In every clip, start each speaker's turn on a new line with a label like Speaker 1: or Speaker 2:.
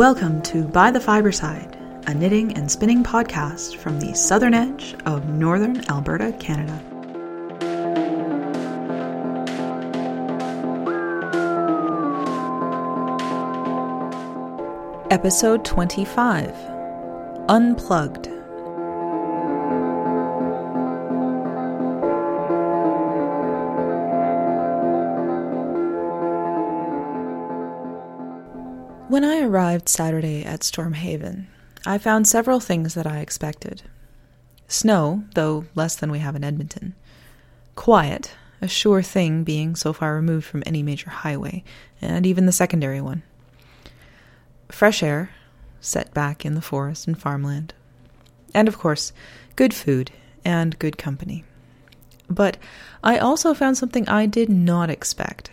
Speaker 1: Welcome to By the Fiber Side, a knitting and spinning podcast from the southern edge of northern Alberta, Canada. Episode 25 Unplugged. When I arrived Saturday at Stormhaven, I found several things that I expected. Snow, though less than we have in Edmonton. Quiet, a sure thing being so far removed from any major highway, and even the secondary one. Fresh air, set back in the forest and farmland. And of course, good food and good company. But I also found something I did not expect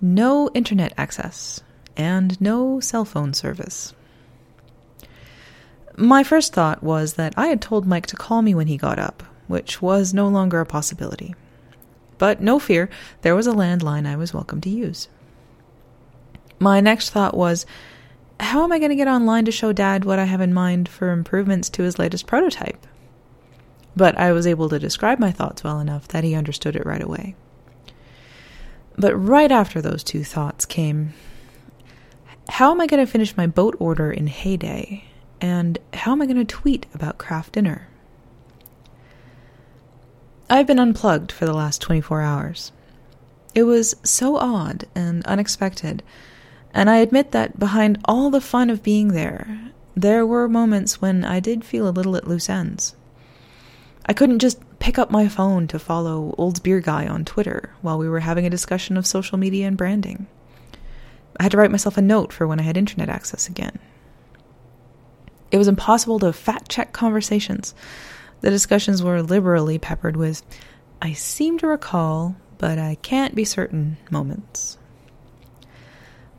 Speaker 1: no internet access and no cell phone service. My first thought was that I had told Mike to call me when he got up, which was no longer a possibility. But no fear, there was a landline I was welcome to use. My next thought was how am I going to get online to show Dad what I have in mind for improvements to his latest prototype? But I was able to describe my thoughts well enough that he understood it right away. But right after those two thoughts came how am I going to finish my boat order in Hay Day? And how am I going to tweet about craft dinner? I've been unplugged for the last 24 hours. It was so odd and unexpected, and I admit that behind all the fun of being there, there were moments when I did feel a little at loose ends. I couldn't just pick up my phone to follow Old Beer Guy on Twitter while we were having a discussion of social media and branding. I had to write myself a note for when I had internet access again. It was impossible to fact check conversations. The discussions were liberally peppered with, I seem to recall, but I can't be certain moments.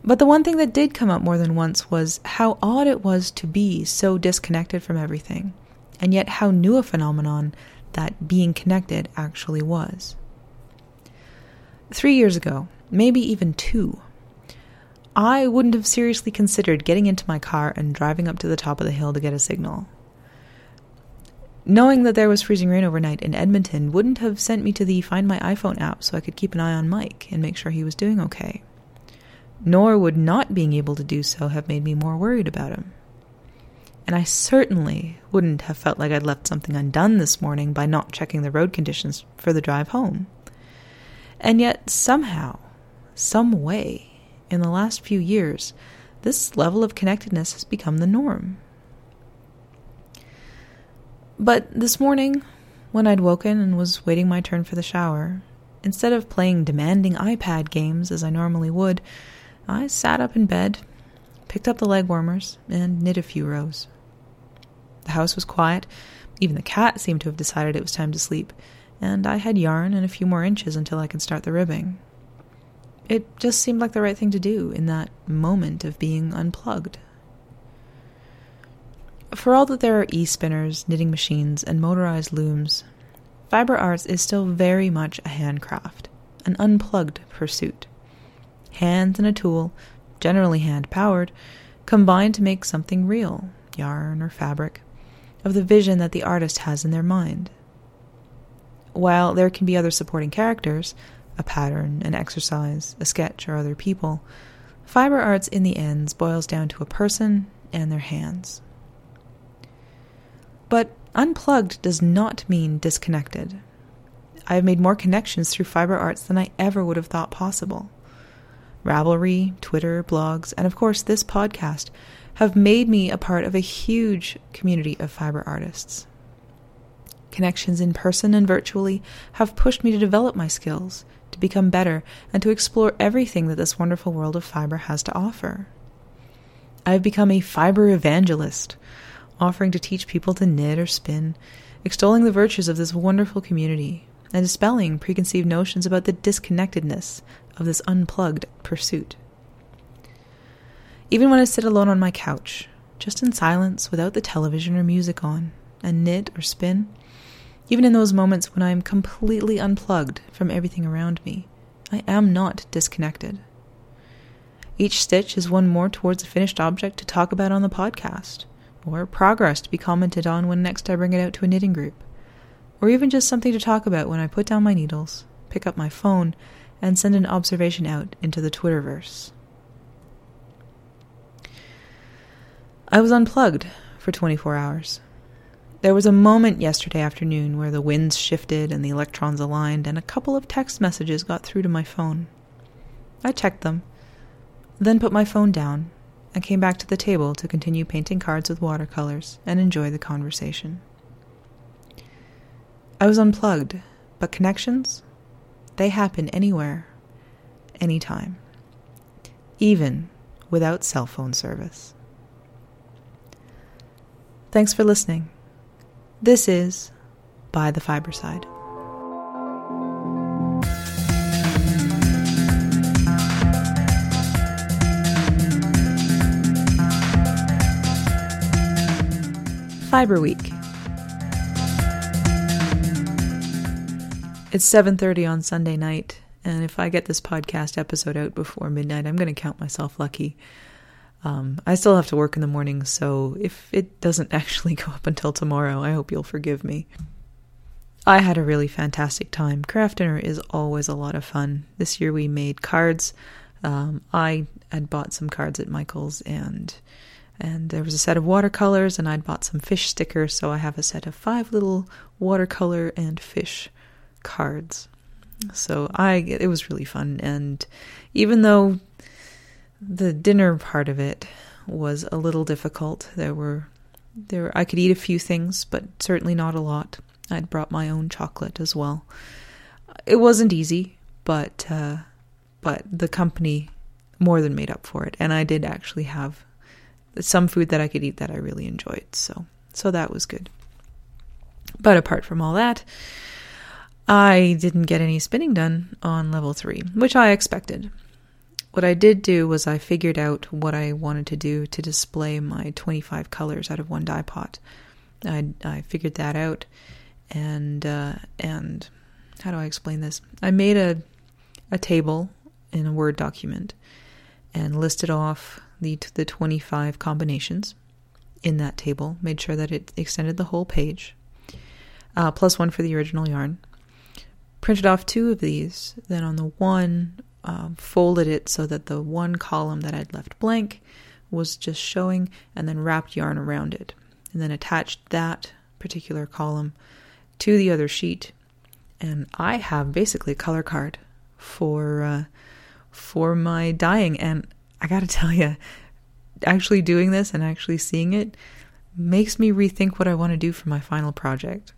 Speaker 1: But the one thing that did come up more than once was how odd it was to be so disconnected from everything, and yet how new a phenomenon that being connected actually was. Three years ago, maybe even two, I wouldn't have seriously considered getting into my car and driving up to the top of the hill to get a signal. Knowing that there was freezing rain overnight in Edmonton wouldn't have sent me to the Find My iPhone app so I could keep an eye on Mike and make sure he was doing okay. Nor would not being able to do so have made me more worried about him. And I certainly wouldn't have felt like I'd left something undone this morning by not checking the road conditions for the drive home. And yet, somehow, some way, in the last few years, this level of connectedness has become the norm. But this morning, when I'd woken and was waiting my turn for the shower, instead of playing demanding iPad games as I normally would, I sat up in bed, picked up the leg warmers, and knit a few rows. The house was quiet, even the cat seemed to have decided it was time to sleep, and I had yarn and a few more inches until I could start the ribbing. It just seemed like the right thing to do in that moment of being unplugged. For all that there are e spinners, knitting machines, and motorized looms, fiber arts is still very much a handcraft, an unplugged pursuit. Hands and a tool, generally hand powered, combine to make something real, yarn or fabric, of the vision that the artist has in their mind. While there can be other supporting characters, a pattern, an exercise, a sketch, or other people, fiber arts in the ends boils down to a person and their hands. But unplugged does not mean disconnected. I have made more connections through fiber arts than I ever would have thought possible. Ravelry, Twitter, blogs, and of course this podcast have made me a part of a huge community of fiber artists. Connections in person and virtually have pushed me to develop my skills, to become better, and to explore everything that this wonderful world of fiber has to offer. I have become a fiber evangelist, offering to teach people to knit or spin, extolling the virtues of this wonderful community, and dispelling preconceived notions about the disconnectedness of this unplugged pursuit. Even when I sit alone on my couch, just in silence without the television or music on, and knit or spin, even in those moments when I am completely unplugged from everything around me, I am not disconnected. Each stitch is one more towards a finished object to talk about on the podcast, or progress to be commented on when next I bring it out to a knitting group, or even just something to talk about when I put down my needles, pick up my phone, and send an observation out into the Twitterverse. I was unplugged for 24 hours. There was a moment yesterday afternoon where the winds shifted and the electrons aligned, and a couple of text messages got through to my phone. I checked them, then put my phone down and came back to the table to continue painting cards with watercolors and enjoy the conversation. I was unplugged, but connections, they happen anywhere, anytime, even without cell phone service. Thanks for listening. This is By the Fiberside. Fiber Week. It's 7:30 on Sunday night, and if I get this podcast episode out before midnight, I'm going to count myself lucky. Um, I still have to work in the morning, so if it doesn't actually go up until tomorrow, I hope you'll forgive me. I had a really fantastic time. Craft dinner is always a lot of fun. This year we made cards. Um, I had bought some cards at Michael's, and and there was a set of watercolors, and I'd bought some fish stickers. So I have a set of five little watercolor and fish cards. So I it was really fun, and even though the dinner part of it was a little difficult. There were there I could eat a few things, but certainly not a lot. I'd brought my own chocolate as well. It wasn't easy, but uh, but the company more than made up for it, and I did actually have some food that I could eat that I really enjoyed. So so that was good. But apart from all that, I didn't get any spinning done on level 3, which I expected. What I did do was I figured out what I wanted to do to display my 25 colors out of one dye pot. I, I figured that out, and uh, and how do I explain this? I made a a table in a Word document and listed off the the 25 combinations in that table. Made sure that it extended the whole page, uh, plus one for the original yarn. Printed off two of these. Then on the one um, folded it so that the one column that I'd left blank was just showing, and then wrapped yarn around it, and then attached that particular column to the other sheet. And I have basically a color card for uh, for my dyeing, and I got to tell you, actually doing this and actually seeing it makes me rethink what I want to do for my final project.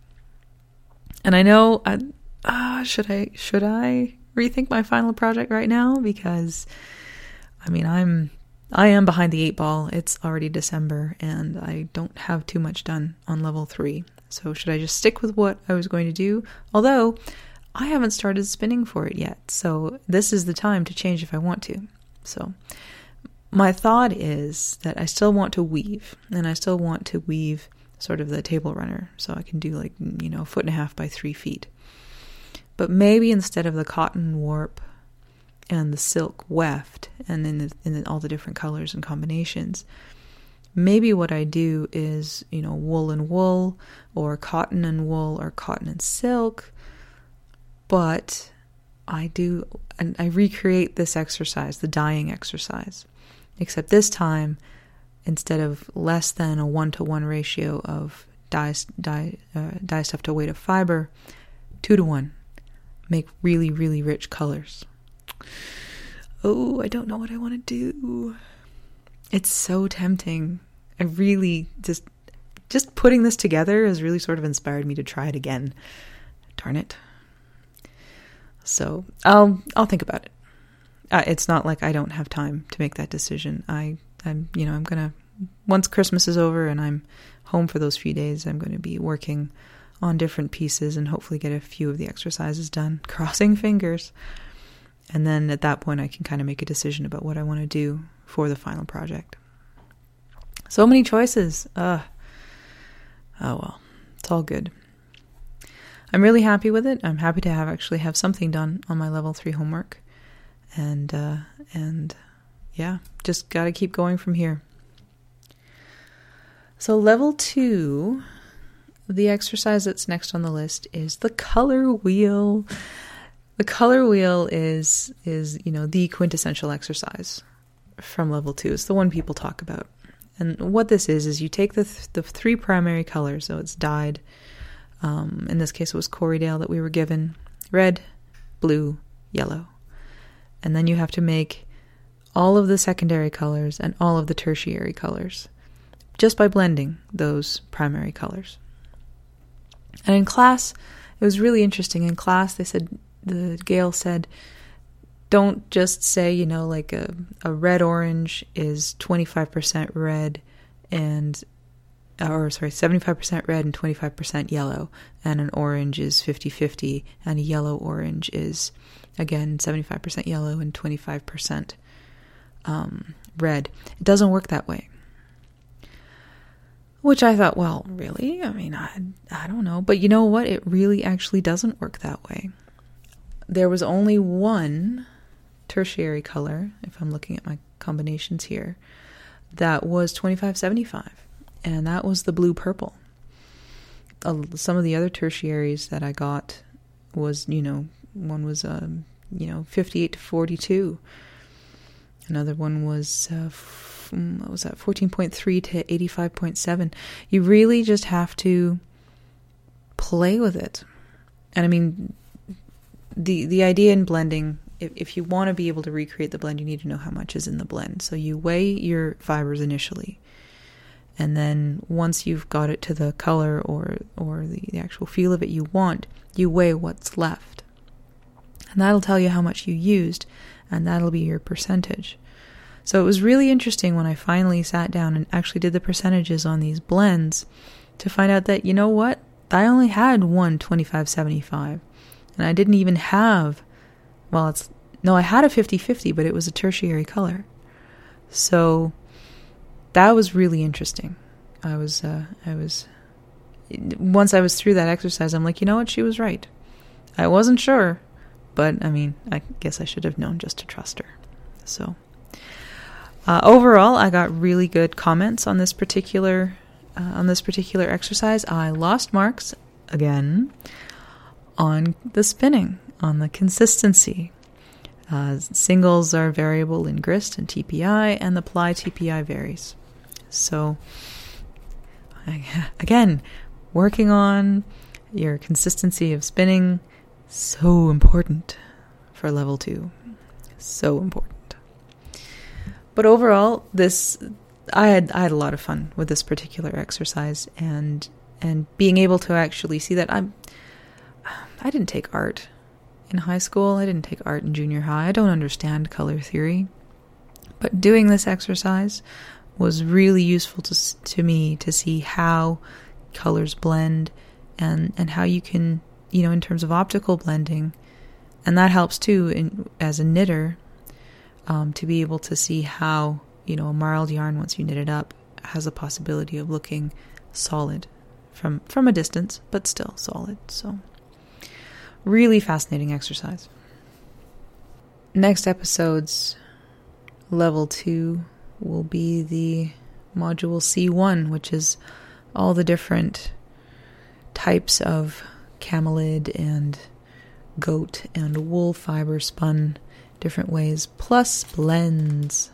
Speaker 1: And I know, I, uh, should I should I rethink my final project right now because I mean, I'm I am behind the eight ball. It's already December and I don't have too much done on level 3. So should I just stick with what I was going to do? Although I haven't started spinning for it yet. So this is the time to change if I want to. So my thought is that I still want to weave and I still want to weave sort of the table runner so I can do like, you know, a foot and a half by 3 feet. But maybe instead of the cotton warp and the silk weft, and then in all the different colors and combinations, maybe what I do is, you know, wool and wool, or cotton and wool, or cotton and silk. But I do, and I recreate this exercise, the dyeing exercise, except this time, instead of less than a one to one ratio of dye, dye, uh, dye stuff to weight of fiber, two to one make really, really rich colors. Oh, I don't know what I want to do. It's so tempting. I really just just putting this together has really sort of inspired me to try it again. Darn it. So I'll I'll think about it. Uh, it's not like I don't have time to make that decision. I I'm you know I'm gonna once Christmas is over and I'm home for those few days, I'm going to be working on different pieces and hopefully get a few of the exercises done, crossing fingers. And then at that point, I can kind of make a decision about what I want to do for the final project. So many choices. Ugh. Oh well, it's all good. I'm really happy with it. I'm happy to have actually have something done on my level three homework, and uh, and yeah, just got to keep going from here. So, level two, the exercise that's next on the list is the color wheel. The color wheel is is you know the quintessential exercise from level two. It's the one people talk about. And what this is is you take the th- the three primary colors. So it's dyed. Um, in this case, it was Corriedale that we were given red, blue, yellow, and then you have to make all of the secondary colors and all of the tertiary colors just by blending those primary colors. And in class, it was really interesting. In class, they said the Gail said, don't just say you know like a, a red orange is 25% red and or sorry 75% red and 25% yellow. And an orange is 50-50 and a yellow orange is again 75% yellow and 25% um, red. It doesn't work that way which I thought, well, really? I mean, I, I don't know. But you know what? It really actually doesn't work that way. There was only one tertiary color, if I'm looking at my combinations here, that was 2575, and that was the blue purple. Uh, some of the other tertiaries that I got was, you know, one was, um, you know, 58 to 42. Another one was uh, what was that 14.3 to 85.7 you really just have to play with it. And i mean the the idea in blending if, if you want to be able to recreate the blend you need to know how much is in the blend. So you weigh your fibers initially and then once you've got it to the color or or the, the actual feel of it you want you weigh what's left and that'll tell you how much you used and that'll be your percentage so it was really interesting when I finally sat down and actually did the percentages on these blends to find out that, you know what? I only had one 2575. And I didn't even have, well, it's, no, I had a 50 50, but it was a tertiary color. So that was really interesting. I was, uh, I was, once I was through that exercise, I'm like, you know what? She was right. I wasn't sure, but I mean, I guess I should have known just to trust her. So. Uh, overall, I got really good comments on this particular uh, on this particular exercise. I lost marks again on the spinning, on the consistency. Uh, singles are variable in grist and TPI, and the ply TPI varies. So, again, working on your consistency of spinning so important for level two. So important. But overall, this I had I had a lot of fun with this particular exercise and and being able to actually see that I'm I didn't take art in high school. I didn't take art in junior high. I don't understand color theory. But doing this exercise was really useful to to me to see how colors blend and and how you can, you know, in terms of optical blending. And that helps too in, as a knitter um, to be able to see how you know a marled yarn once you knit it up has a possibility of looking solid from from a distance, but still solid. So really fascinating exercise. Next episode's level two will be the module C1, which is all the different types of camelid and goat and wool fiber spun different ways, plus blends.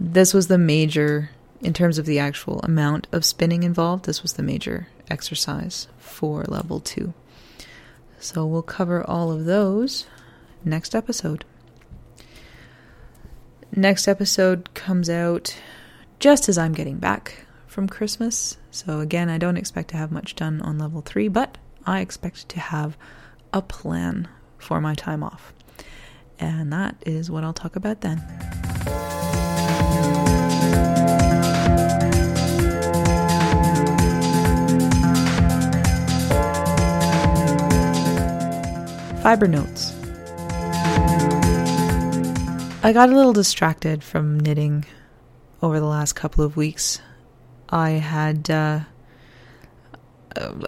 Speaker 1: This was the major, in terms of the actual amount of spinning involved, this was the major exercise for level two. So we'll cover all of those next episode. Next episode comes out just as I'm getting back from Christmas. So, again, I don't expect to have much done on level three, but I expect to have a plan for my time off. And that is what I'll talk about then. Fiber notes. I got a little distracted from knitting over the last couple of weeks. I had uh,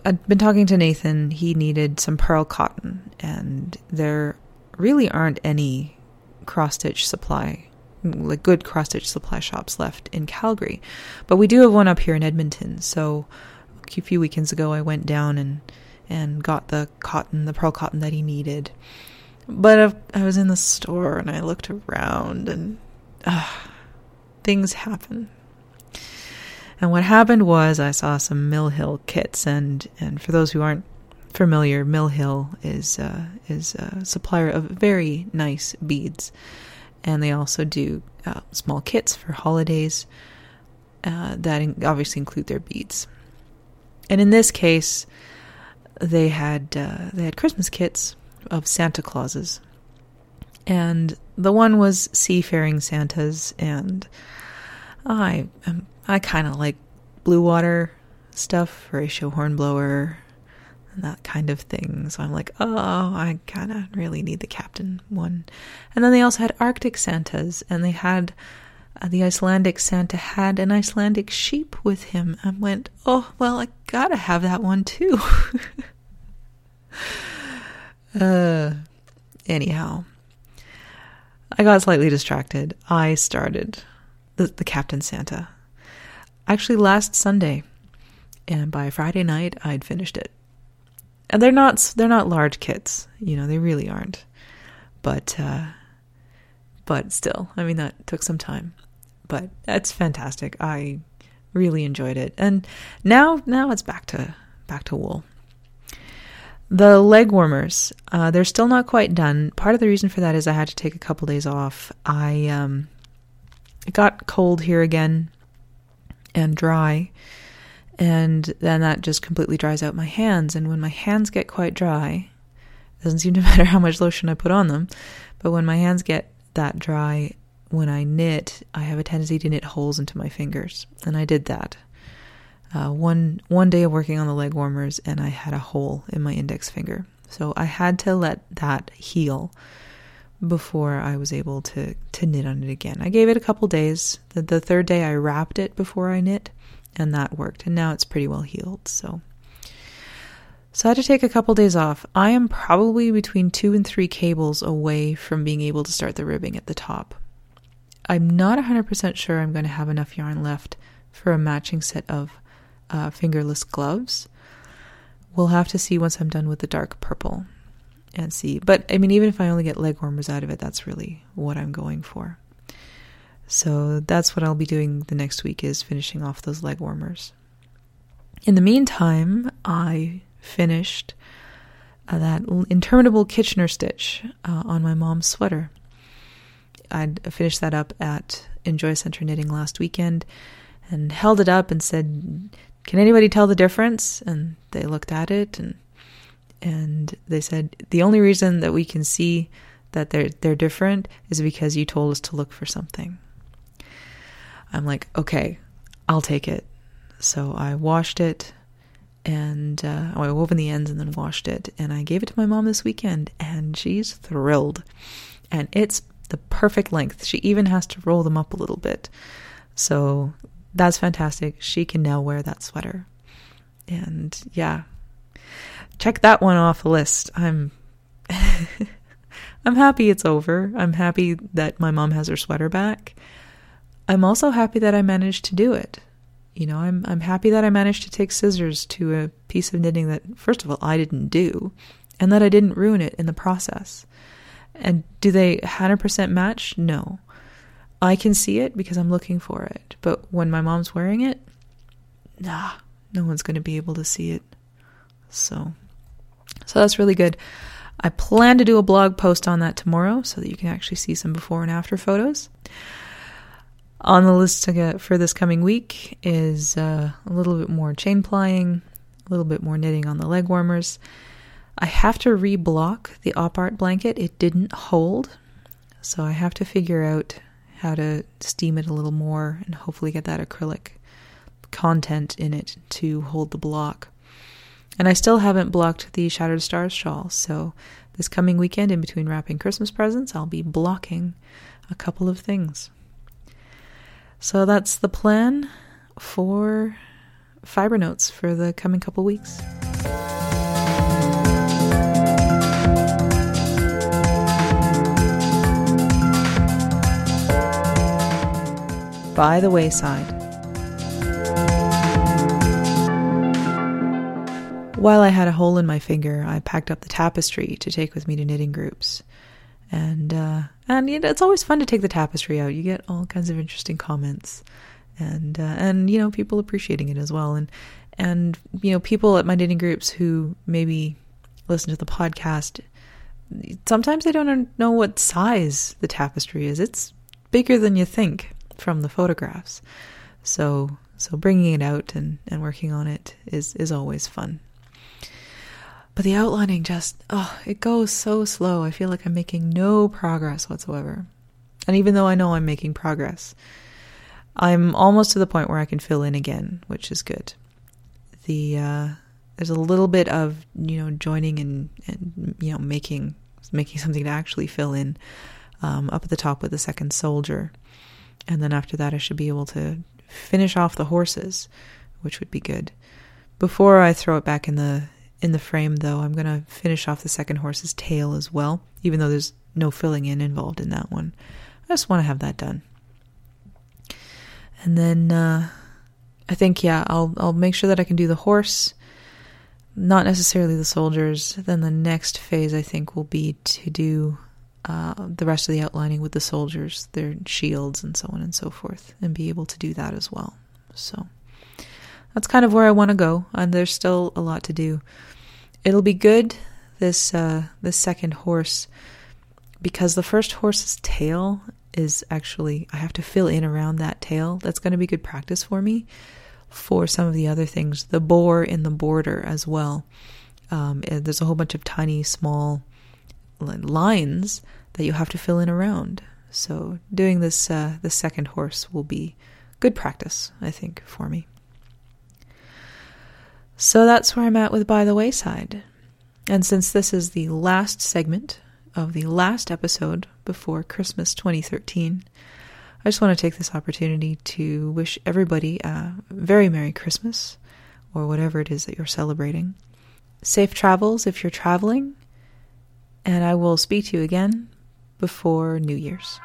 Speaker 1: I'd been talking to Nathan. He needed some pearl cotton, and there really aren't any cross stitch supply like good cross stitch supply shops left in Calgary, but we do have one up here in Edmonton. So a few weekends ago, I went down and and got the cotton, the pearl cotton that he needed. But I was in the store and I looked around and uh, things happen. And what happened was I saw some Mill Hill kits, and and for those who aren't familiar, Mill Hill is uh, is a supplier of very nice beads, and they also do uh, small kits for holidays uh, that obviously include their beads. And in this case, they had uh, they had Christmas kits of Santa Clauses, and the one was seafaring Santas, and I am I kind of like blue water stuff, Horatio Hornblower, and that kind of thing. So I'm like, oh, I kind of really need the captain one. And then they also had Arctic Santas, and they had uh, the Icelandic Santa had an Icelandic sheep with him. I went, oh, well, I gotta have that one too. uh, anyhow, I got slightly distracted. I started the, the Captain Santa actually last Sunday, and by Friday night I'd finished it. And they're not they're not large kits, you know, they really aren't. But uh, but still, I mean that took some time. But that's fantastic. I really enjoyed it. And now now it's back to back to wool. The leg warmers, uh, they're still not quite done. Part of the reason for that is I had to take a couple days off. I um, got cold here again and dry. And then that just completely dries out my hands. And when my hands get quite dry, it doesn't seem to matter how much lotion I put on them, but when my hands get that dry, when I knit, I have a tendency to knit holes into my fingers. And I did that. Uh, one one day of working on the leg warmers, and I had a hole in my index finger. So I had to let that heal before I was able to to knit on it again. I gave it a couple days. The, the third day I wrapped it before I knit, and that worked. And now it's pretty well healed. So so I had to take a couple days off. I am probably between two and three cables away from being able to start the ribbing at the top. I'm not 100% sure I'm going to have enough yarn left for a matching set of uh, fingerless gloves. We'll have to see once I'm done with the dark purple and see. But I mean, even if I only get leg warmers out of it, that's really what I'm going for. So that's what I'll be doing the next week is finishing off those leg warmers. In the meantime, I finished uh, that interminable Kitchener stitch uh, on my mom's sweater. I'd finished that up at Enjoy Center Knitting last weekend and held it up and said, "Can anybody tell the difference?" And they looked at it and and they said the only reason that we can see that they're they're different is because you told us to look for something. I'm like, okay, I'll take it. So I washed it, and uh, I wove in the ends and then washed it, and I gave it to my mom this weekend, and she's thrilled. And it's the perfect length. She even has to roll them up a little bit. So that's fantastic. She can now wear that sweater. And yeah, check that one off the list. I'm I'm happy it's over. I'm happy that my mom has her sweater back. I'm also happy that I managed to do it. You know, I'm I'm happy that I managed to take scissors to a piece of knitting that first of all I didn't do and that I didn't ruin it in the process. And do they 100% match? No. I can see it because I'm looking for it. But when my mom's wearing it, nah, no one's going to be able to see it. So so that's really good. I plan to do a blog post on that tomorrow so that you can actually see some before and after photos. On the list for this coming week is uh, a little bit more chain plying, a little bit more knitting on the leg warmers. I have to reblock the op art blanket. It didn't hold, so I have to figure out how to steam it a little more and hopefully get that acrylic content in it to hold the block. And I still haven't blocked the Shattered Stars shawl, so this coming weekend, in between wrapping Christmas presents, I'll be blocking a couple of things. So that's the plan for fiber notes for the coming couple weeks. By the Wayside. While I had a hole in my finger, I packed up the tapestry to take with me to knitting groups. And uh, and you know, it's always fun to take the tapestry out. You get all kinds of interesting comments, and uh, and you know people appreciating it as well. And and you know people at my knitting groups who maybe listen to the podcast sometimes they don't know what size the tapestry is. It's bigger than you think from the photographs. So so bringing it out and, and working on it is is always fun. But the outlining just oh, it goes so slow. I feel like I'm making no progress whatsoever. And even though I know I'm making progress, I'm almost to the point where I can fill in again, which is good. The uh, there's a little bit of you know joining and and you know making making something to actually fill in um, up at the top with the second soldier. And then after that, I should be able to finish off the horses, which would be good. Before I throw it back in the in the frame, though, I'm going to finish off the second horse's tail as well, even though there's no filling in involved in that one. I just want to have that done. And then uh, I think, yeah, I'll I'll make sure that I can do the horse not necessarily the soldiers. Then the next phase, I think, will be to do uh, the rest of the outlining with the soldiers, their shields, and so on and so forth, and be able to do that as well. So that's kind of where I want to go, and there's still a lot to do. It'll be good this uh, this second horse because the first horse's tail is actually I have to fill in around that tail. That's going to be good practice for me for some of the other things. The boar in the border as well. Um, there's a whole bunch of tiny, small lines that you have to fill in around. So doing this, uh, the second horse will be good practice, I think, for me. So that's where I'm at with By the Wayside. And since this is the last segment of the last episode before Christmas 2013, I just want to take this opportunity to wish everybody a very Merry Christmas or whatever it is that you're celebrating. Safe travels if you're traveling, and I will speak to you again before New Year's.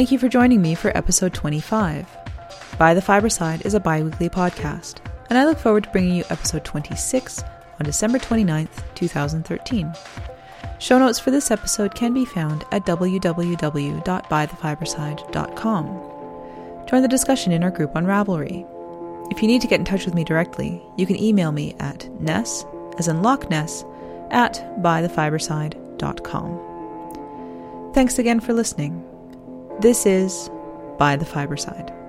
Speaker 1: Thank you for joining me for episode 25. By the Fiberside is a bi weekly podcast, and I look forward to bringing you episode 26 on December 29th, 2013. Show notes for this episode can be found at www.bythefiberside.com. Join the discussion in our group on Ravelry. If you need to get in touch with me directly, you can email me at ness, as in Loch Ness, at bythefiberside.com. Thanks again for listening. This is By the Fiberside.